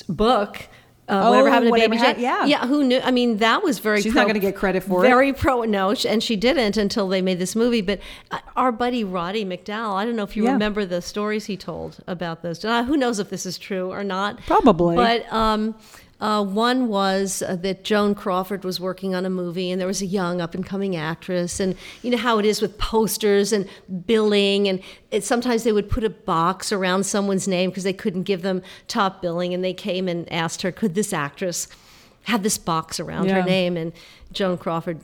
book. Uh, Oh, whatever happened to Whatever Baby Jane. yeah. yeah. Who knew? I mean, that was very. She's pro, not gonna get credit for it. Very pro. No, and she didn't until they made this movie. But uh, our buddy Roddy McDowall. I don't know if you Yeah. remember the stories he told about those. Uh, who knows if this is true or not? Probably. But um, uh, one was uh, that Joan Crawford was working on a movie, and there was a young up and coming actress, and you know how it is with posters and billing, and it, sometimes they would put a box around someone's name because they couldn't give them top billing, and they came and asked her, could this actress have this box around Yeah. her name? And Joan Crawford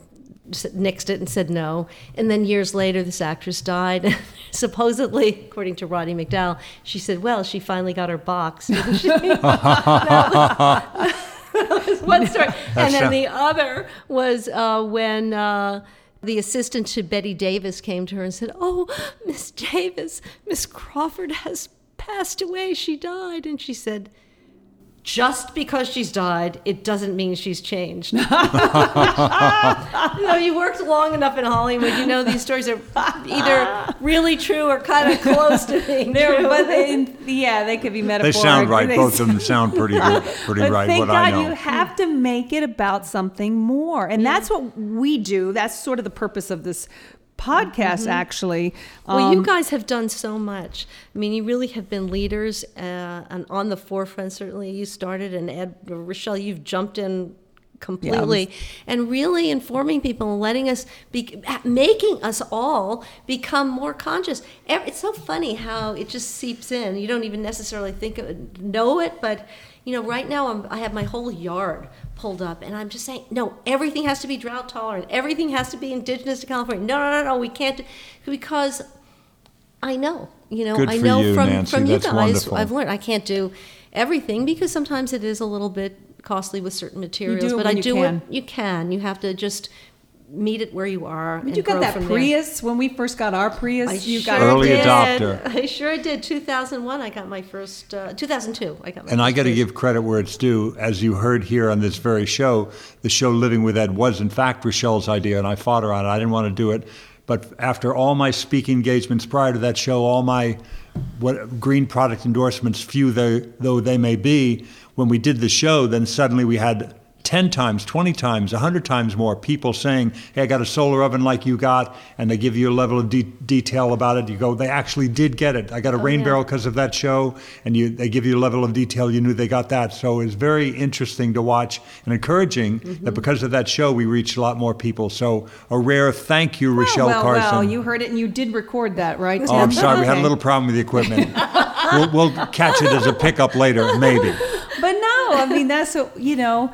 nixed it and said no. And then years later, this actress died. Supposedly, according to Roddy McDowall, she said, "Well, she finally got her box." didn't she?" one story. And then the other was uh, when uh, the assistant to Bette Davis came to her and said, Oh, Miss Davis, Miss Crawford has passed away. She died. And she said, just because she's died, it doesn't mean she's changed. you know, you worked long enough in Hollywood, you know these stories are either really true or kind of close to being They're, true. but they, yeah, they could be metaphorical. They sound right. They Both of them sound pretty good, pretty but right. thank What God I know. you have to make it about something more, and that's what we do. That's sort of the purpose of this podcast, actually. Well, you Um, guys have done so much. I mean, you really have been leaders uh, and on the forefront. Certainly, you started, and Ed, Rachelle, you've jumped in completely, and really informing people and letting us be, making us all become more conscious. It's so funny how it just seeps in. You don't even necessarily think of it, know it, but you know, right now I'm, I have my whole yard pulled up, and I'm just saying, no, everything has to be drought tolerant. Everything has to be indigenous to California. No, no, no, no, we can't, do, because I know, you know, Good I know you, from Nancy. from you That's guys. wonderful. I've learned I can't do everything because sometimes it is a little bit costly with certain materials. it but when I you do can. it. You can. You have to just meet it where you are. But and you got that from there. Prius when we first got our Prius. I you sure got Early did. adopter. I sure did. 2001, I got my first. Uh, 2002, I got my. And I got to give credit where it's due. As you heard here on this very show, the show Living with Ed was, in fact, Rachelle's idea, and I fought her on it. I didn't want to do it. But after all my speaking engagements prior to that show, all my what green product endorsements, few they, though they may be, when we did the show, then suddenly we had 10 times, 20 times, 100 times more people saying, Hey, I got a solar oven like you got, and they give you a level of de- detail about it. You go, They actually did get it. I got a oh, rain yeah. barrel because of that show, and you, they give you a level of detail you knew they got that. So it's very interesting to watch and encouraging that mm-hmm. because of that show, we reached a lot more people. So a rare thank you, Rachelle well, Carson. well, you heard it and you did record that, right? Oh, I'm sorry. We had a little problem with the equipment. we'll, we'll catch it as a pickup later, maybe. But no, I mean that's a, you know,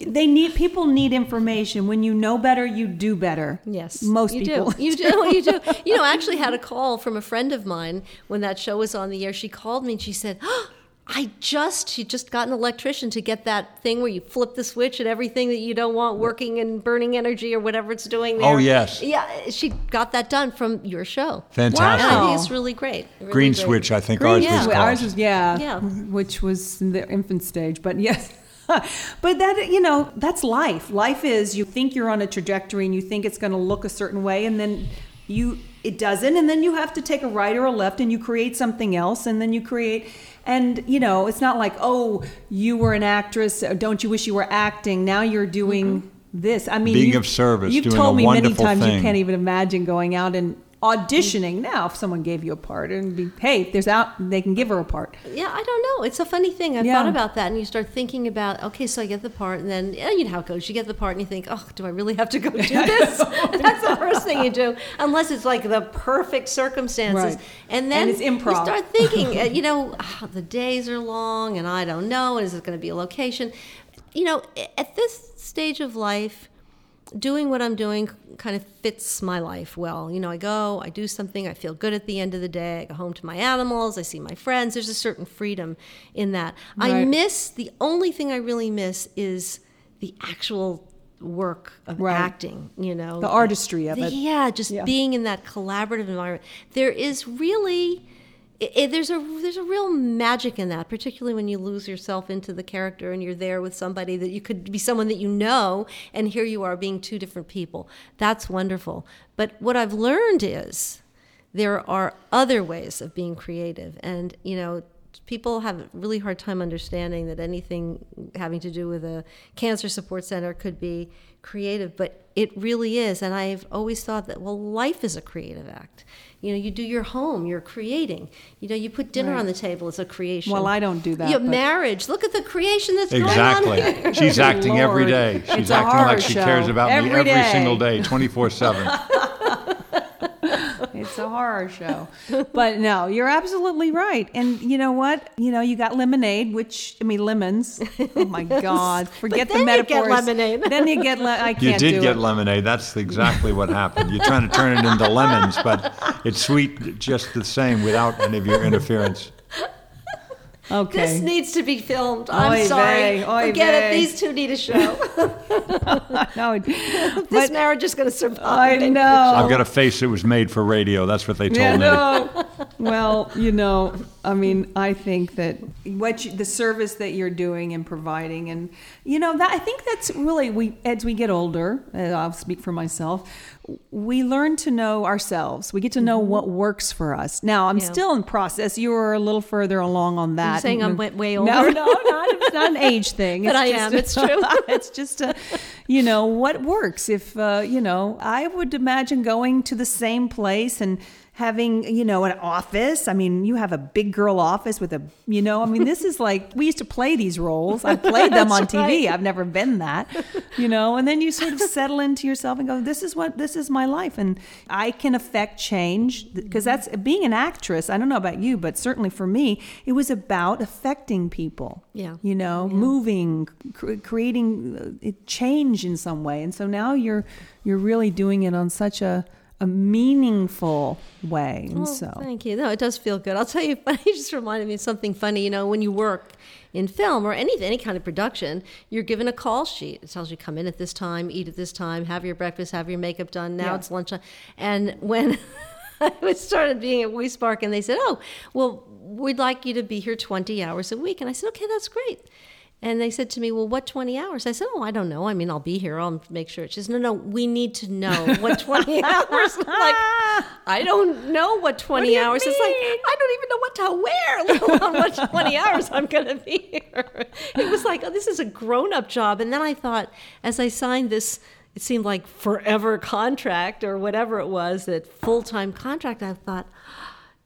they need people need information. When you know better, you do better. Yes, most you people. do. You do. You do. You know, I actually had a call from a friend of mine when that show was on the air. She called me and she said, oh, "I just she just got an electrician to get that thing where you flip the switch and everything that you don't want working and burning energy or whatever it's doing oh, there." Oh, yes. Yeah, she got that done from your show. Fantastic. And I think it's really great. Really Green great. switch, I think Green, ours yeah, was called. ours was yeah, Yeah. which was in the infant stage. But yes, but that you know that's life. Life is you think you're on a trajectory and you think it's going to look a certain way, and then you it doesn't, and then you have to take a right or a left, and you create something else, and then you create. And you know, it's not like oh, you were an actress. uh, Don't you wish you were acting? Now you're doing this. I mean, Being you- of service, You've told me many times you can't even imagine going out and auditioning now if someone gave you a part and be hey there's out they can give her a part Yeah, I don't know. It's a funny thing. I've Yeah. thought about that, and you start thinking about, okay, so I get the part, and then yeah, you know how it goes. You get the part, and you think, oh, do I really have to go do this? That's the first thing you do, unless it's like the perfect circumstances. Right. And then And it's improv. you start thinking, you know, ah, the days are long, and I don't know, and is it going to be a location? You know, at this stage of life, doing what I'm doing kind of fits my life well. You know, I go, I do something, I feel good at the end of the day. I go home to my animals, I see my friends. There's a certain freedom in that. I miss the only thing I really miss is the actual work of Right. acting, you know. The artistry of The- it. Yeah, just Yeah. being in that collaborative environment. There is really it, it- there's a there's a real magic in that, particularly when you lose yourself into the character and you're there with somebody that you could be someone that you know, and here you are being two different people. That's wonderful. But what I've learned is there are other ways of being creative, and you know. People have a really hard time understanding that anything having to do with a cancer support center could be creative, but it really is. And I've always thought that, well, life is a creative act. You know, you do your home, you're creating. You know, you put dinner Right. on the table, it's a creation. Well, I don't do that, Yeah, marriage. Look at the creation that's going on Exactly. here. She's acting every Lord. day. She's It's acting horror like she cares show. about me Every every day. single day, 24 7. it's a horror show but no you're absolutely right and you know what you know you got lemonade which i mean lemons oh my god forget then the you get lemonade. then you get le- i can't You did do get it. lemonade. That's exactly what happened. You're trying to turn it into lemons, but it's sweet just the same without any of your interference. Okay This needs to be filmed. I'm Oy sorry. vey, oy Forget vey. it. These two need a show. no this marriage is going to survive. i know I've got a face that was made for radio. That's what they told Yeah, me. no. well, you know, I mean, I think that what you, the service that you're doing and providing, and you know, that I think that's really we as we get older. uh, I'll speak for myself. We learn to know ourselves. We get to know what works for us. Now, I'm Mm-hmm. Yeah. still in process. You are a little further along on that. You saying I'm way- way No, older? no, not, it's not an age thing. But It's I just am. It's true. it's just a, you know, what works. If, uh, you know, I would imagine going to the same place and having, you know, an office. I mean, you have a big girl office with a, you know, I mean, this is like, we used to play these roles. I played them on TV. right. I've never been that, you know, and then you sort of settle into yourself and go, this is what, this is my life. And I can affect change because that's being an actress. I don't know about you, but certainly for me, it was about affecting people Yeah. you know moving cr- creating uh, change in some way and so now you're you're really doing it on such a a meaningful way and Well, so thank you. No, it does feel good. I'll tell you. You just reminded me of something funny. You know, when you work in film or any any kind of production, you're given a call sheet. It tells you come in at this time, eat at this time, have your breakfast, have your makeup done. Now Yeah. it's lunchtime. And when I started being at weSPARK, and they said, "Oh, well, we'd like you to be here 20 hours a week," and I said, "Okay, that's great." And they said to me, Well, what 20 hours? I said, Oh, I don't know. I mean, I'll be here. I'll make sure. She says, No, no, we need to know what 20 hours. I'm like, I don't know what 20 do you hours. It's like. I don't even know what to wear, let alone what 20 hours I'm going to be here. It was like, oh, this is a grown up job. And then I thought, as I signed this, it seemed like forever contract or whatever it was, that full time contract, I thought,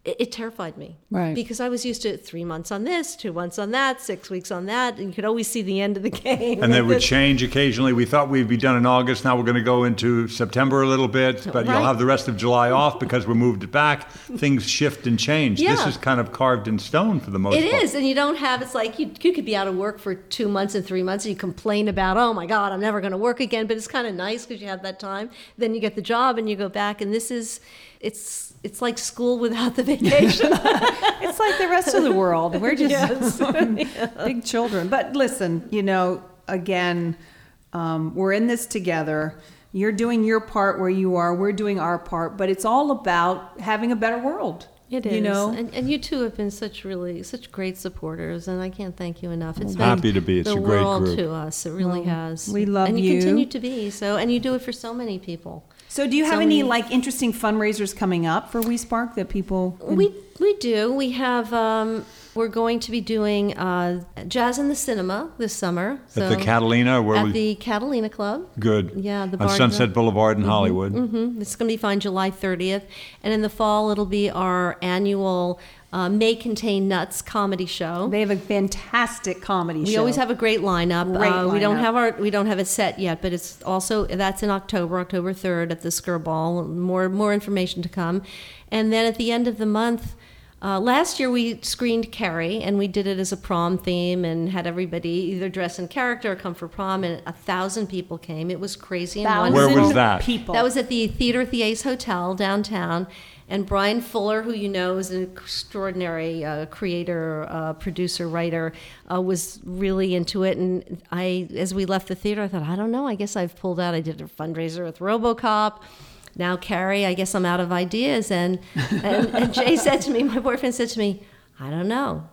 it, it terrified me. Right. Because I was used to three months on this, two months on that, six weeks on that, and you could always see the end of the game. And they would change occasionally. We thought we'd be done in August. Now we're going to go into September a little bit, oh, but you'll have the rest of July off because we moved it back. Things shift and change. This is kind of carved in stone for the most It part. is, and you don't have. It's like you, you could be out of work for two months and three months, and you complain about, oh my God, I'm never going to work again. But it's kind of nice because you have that time. Then you get the job, and you go back, and this is, it's it's like school without the vacation. it's like the rest of the world. We're just Yes. big children. But listen, you know, again, um, we're in this together. You're doing your part where you are. We're doing our part. But it's all about having a better world. It is, You know, and, and you two have been such really such great supporters, and I can't thank you enough. It's Happy meant to be. It's the a great world group. to us. It really has. we love and you, you. continue to be so, and you do it for so many people. So do you have so any many- like interesting fundraisers coming up for weSPARK that people? can- We we do. We have. Um, we're going to be doing uh, jazz in the cinema this summer. At the Catalina, where at we the Catalina Club. good. Yeah, the on Sunset Boulevard in Hollywood. hmm It's going to be fun July 30th. And in the fall, it'll be our annual uh, May Contain Nuts comedy show. They have a fantastic comedy show. We show. always have a great lineup. Great uh, We don't lineup. have our we don't have it set yet, but it's also that's in October, October third at the Skirball. More more information to come, and then at the end of the month. Uh, last year we screened Carrie, and we did it as a prom theme, and had everybody either dress in character or come for prom, and a thousand people came. It was crazy and Thousand wonderful. Where was that? People. That was at the Theater at the Ace Hotel downtown. And Bryan Fuller, who you know is an extraordinary uh, creator, uh, producer, writer, uh, was really into it. And I, as we left the theater, I thought, I don't know. I guess I've pulled out. I did a fundraiser with RoboCop. Now Carrie, I guess I'm out of ideas. And and, and Jay said to me, my boyfriend said to me, I don't know.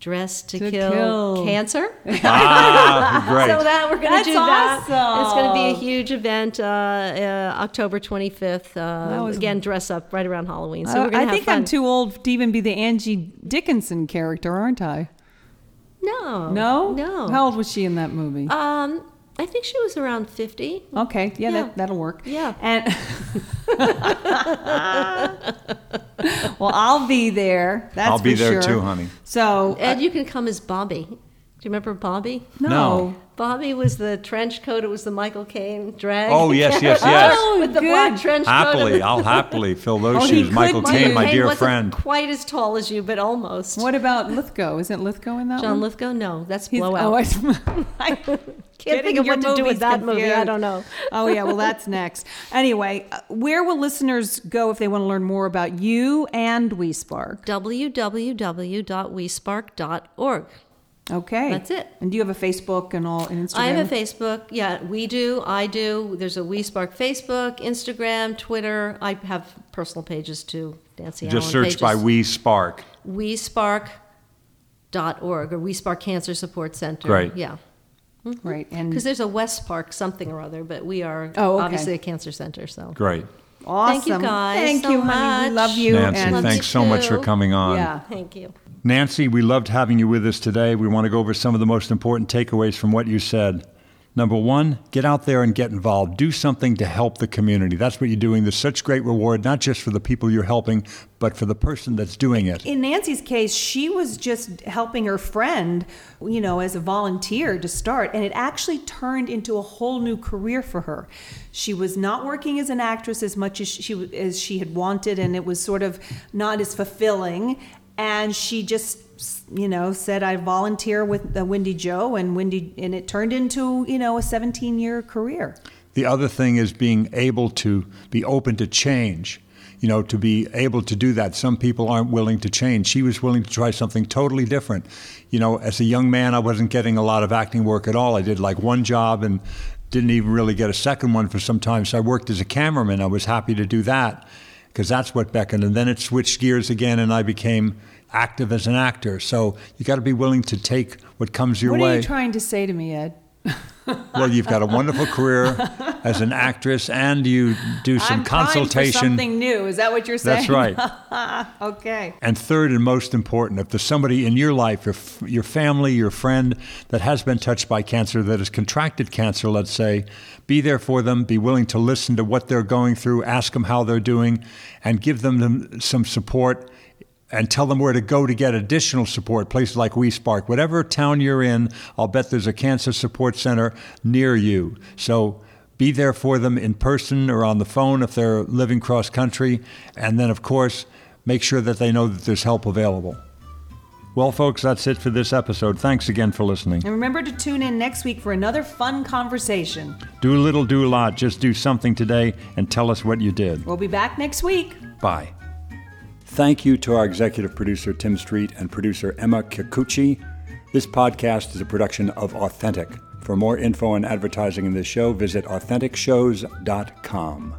Dress to, To kill, kill. cancer. Ah, great. So that we're going to That's do that. awesome. It's going to be a huge event, uh, uh, October 25th. Uh, was- again, dress up right around Halloween. So I- we're going I to have think fun. I'm too old to even be the Angie Dickinson character, aren't I? No, No, no. How old was she in that movie? Um, I think she was around 50. okay, yeah, yeah. That, that'll work. Yeah. and well, I'll be there. That's I'll be for there sure. too, honey. So Ed, uh, you can come as Bobby. Do you remember Bobby? no. No. Bobby was the trench coat. It was the Michael Caine drag. Oh, yes, yes, yes. Oh, With the good. black trench coat. Happily, I'll happily fill those Oh, shoes. Michael could Caine, do. my dear wasn't friend. quite as tall as you, but almost. What about Lithgow? Isn't Lithgow in that John one? Lithgow? No, that's He's- Blow Out. Oh, I, Can't Getting think of what to do with that movie. I don't know. oh yeah, well that's next. Anyway, uh, where will listeners go if they want to learn more about you and weSPARK? www.wespark.org. Okay, That's it. And do you have a Facebook and all and Instagram? I have a Facebook. Yeah, we do. I do. There's a weSPARK Facebook, Instagram, Twitter. I have personal pages too. Nancy Just Allen search by pages. weSPARK. WeSpark.org or weSPARK Cancer Support Center. Great. Yeah. Mm-hmm. Right, and Because there's a West Park something or other, but we are Oh, okay. obviously a cancer center. So Great. Awesome. Thank you, guys, Thank so you, honey. We much. love you. Nancy, and Love thanks you so much for coming on. yeah, thank you. Nancy, we loved having you with us today. We want to go over some of the most important takeaways from what you said. Number one, get out there and get involved. Do something to help the community. That's what you're doing. There's such great reward, not just for the people you're helping, but for the person that's doing it. in Nancy's case, she was just helping her friend, you know, as a volunteer to start, and it actually turned into a whole new career for her. She was not working as an actress as much as she as she had wanted, and it was sort of not as fulfilling. And she just, you know, said, "I volunteer with uh, Wendie Jo," and Wendie, and it turned into, you know, a 17-year career. The other thing is being able to be open to change. You know, to be able to do that. Some people aren't willing to change. She was willing to try something totally different. You know, as a young man, I wasn't getting a lot of acting work at all. I did like one job and didn't even really get a second one for some time. So I worked as a cameraman. I was happy to do that because that's what beckoned. And then it switched gears again, and I became, active as an actor. So you got to be willing to take what comes your what way. What are you trying to say to me, Ed? Well, you've got a wonderful career as an actress, and you do some I'm consultation. something new. Is that what you're saying? That's right. okay. And third and most important, if there's somebody in your life, your, your family, your friend that has been touched by cancer, that has contracted cancer, let's say, be there for them, be willing to listen to what they're going through, ask them how they're doing, and give them some support and tell them where to go to get additional support. Places like weSPARK, whatever town you're in, I'll bet there's a cancer support center near you. So be there for them in person or on the phone if they're living cross country. And then, of course, make sure that they know that there's help available. Well, folks, that's it for this episode. Thanks again for listening. And remember to tune in next week for another fun conversation. Do a little, do a lot. Just do something today and tell us what you did. We'll be back next week. Bye. Thank you to our executive producer, Tim Street, and producer, Emma Kikuchi. This podcast is a production of Authentic. For more info and advertising in this show, visit AuthenticShows.com.